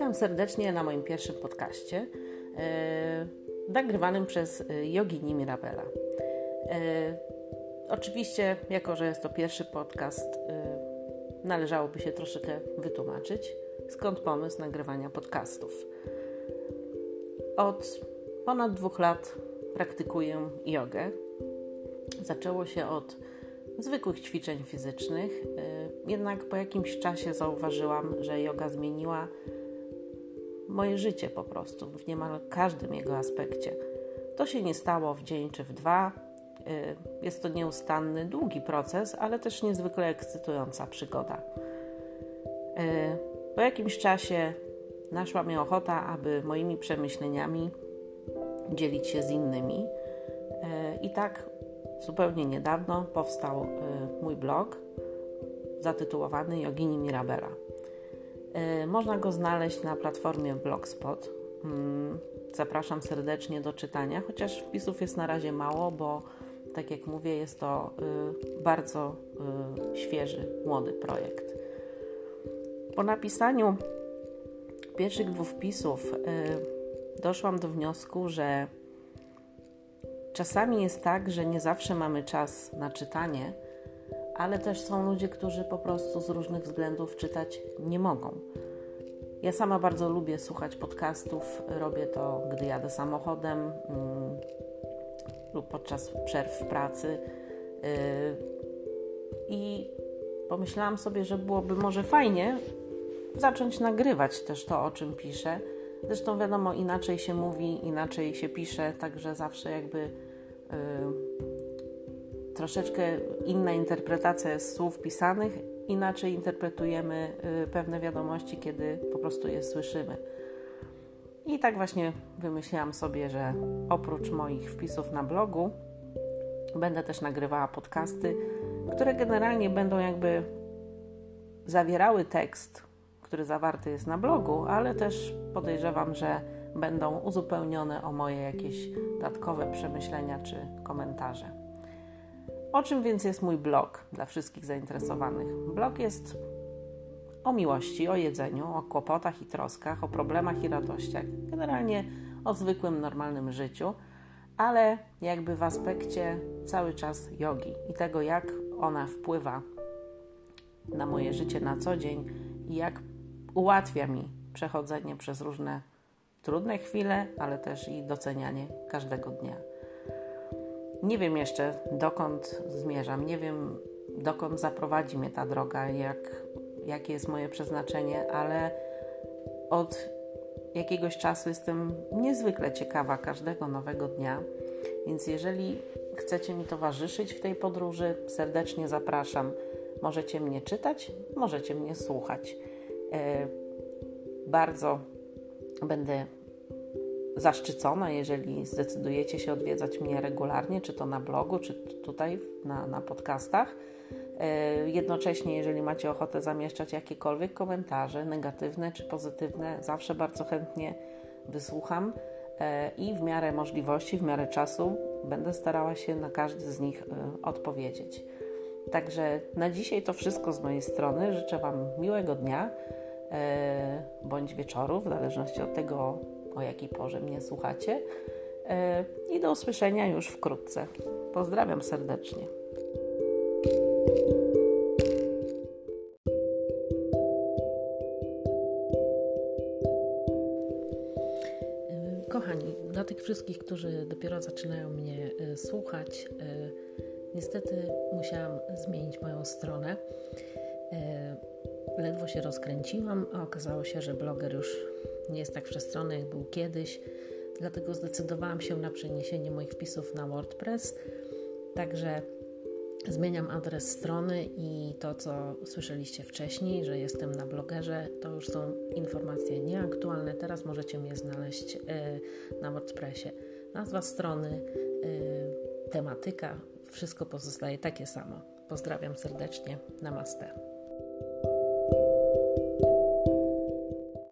Witam serdecznie na moim pierwszym podcaście, e, nagrywanym przez Jogini Mirabela. E, oczywiście, jako że jest to pierwszy podcast, e, należałoby się troszeczkę wytłumaczyć, skąd pomysł nagrywania podcastów. Od ponad dwóch lat praktykuję jogę. Zaczęło się od zwykłych ćwiczeń fizycznych, jednak po jakimś czasie zauważyłam, że yoga zmieniła moje życie po prostu w niemal każdym jego aspekcie. To się nie stało w dzień czy w dwa. Y, jest to nieustanny, długi proces, ale też niezwykle ekscytująca przygoda. Y, po jakimś czasie naszła mnie ochota, aby moimi przemyśleniami dzielić się z innymi. I tak zupełnie niedawno powstał mój blog zatytułowany Jogini Mirabela. Y, można go znaleźć na platformie Blogspot. Mm, zapraszam serdecznie do czytania, chociaż wpisów jest na razie mało, bo tak jak mówię, jest to y, bardzo y, świeży, młody projekt. Po napisaniu pierwszych dwóch wpisów doszłam do wniosku, że czasami jest tak, że nie zawsze mamy czas na czytanie ale też są ludzie, którzy po prostu z różnych względów czytać nie mogą. Ja sama bardzo lubię słuchać podcastów, robię to, gdy jadę samochodem mm, lub podczas przerw w pracy. Yy, I pomyślałam sobie, że byłoby może fajnie zacząć nagrywać też to, o czym piszę. Zresztą wiadomo, inaczej się mówi, inaczej się pisze, także zawsze jakby yy, troszeczkę inna interpretacja jest słów pisanych, inaczej interpretujemy y, pewne wiadomości, kiedy po prostu je słyszymy. I tak właśnie wymyśliłam sobie, że oprócz moich wpisów na blogu, będę też nagrywała podcasty, które generalnie będą jakby zawierały tekst, który zawarty jest na blogu, ale też podejrzewam, że będą uzupełnione o moje jakieś dodatkowe przemyślenia czy komentarze. O czym więc jest mój blog dla wszystkich zainteresowanych? Blog jest o miłości, o jedzeniu, o kłopotach i troskach, o problemach i radościach, generalnie o zwykłym, normalnym życiu, ale jakby w aspekcie cały czas jogi i tego, jak ona wpływa na moje życie na co dzień i jak ułatwia mi przechodzenie przez różne trudne chwile, ale też i docenianie każdego dnia. Nie wiem jeszcze, dokąd zmierzam, nie wiem, dokąd zaprowadzi mnie ta droga, jak, jakie jest moje przeznaczenie, ale od jakiegoś czasu jestem niezwykle ciekawa każdego nowego dnia. Więc jeżeli chcecie mi towarzyszyć w tej podróży, serdecznie zapraszam. Możecie mnie czytać, możecie mnie słuchać. E, bardzo będę zaszczycona, jeżeli zdecydujecie się odwiedzać mnie regularnie, czy to na blogu, czy tutaj na, na podcastach. E, jednocześnie, jeżeli macie ochotę zamieszczać jakiekolwiek komentarze, negatywne czy pozytywne, zawsze bardzo chętnie wysłucham e, i w miarę możliwości, w miarę czasu będę starała się na każdy z nich e, odpowiedzieć. Także na dzisiaj to wszystko z mojej strony. Życzę Wam miłego dnia bądź wieczoru, w zależności od tego, o jakiej porze mnie słuchacie. E, I do usłyszenia już wkrótce. Pozdrawiam serdecznie. E, kochani, dla tych wszystkich, którzy dopiero zaczynają mnie e, słuchać, niestety musiałam zmienić moją stronę. Ledwo się rozkręciłam, a okazało się, że bloger już nie jest tak wszechstronny, jak był kiedyś. Dlatego zdecydowałam się na przeniesienie moich wpisów na WordPress. Także zmieniam adres strony i to, co słyszeliście wcześniej, że jestem na blogerze, to już są informacje nieaktualne. Teraz możecie mnie znaleźć e, na WordPressie. Nazwa strony, e, tematyka, wszystko pozostaje takie samo. Pozdrawiam serdecznie. Namaste.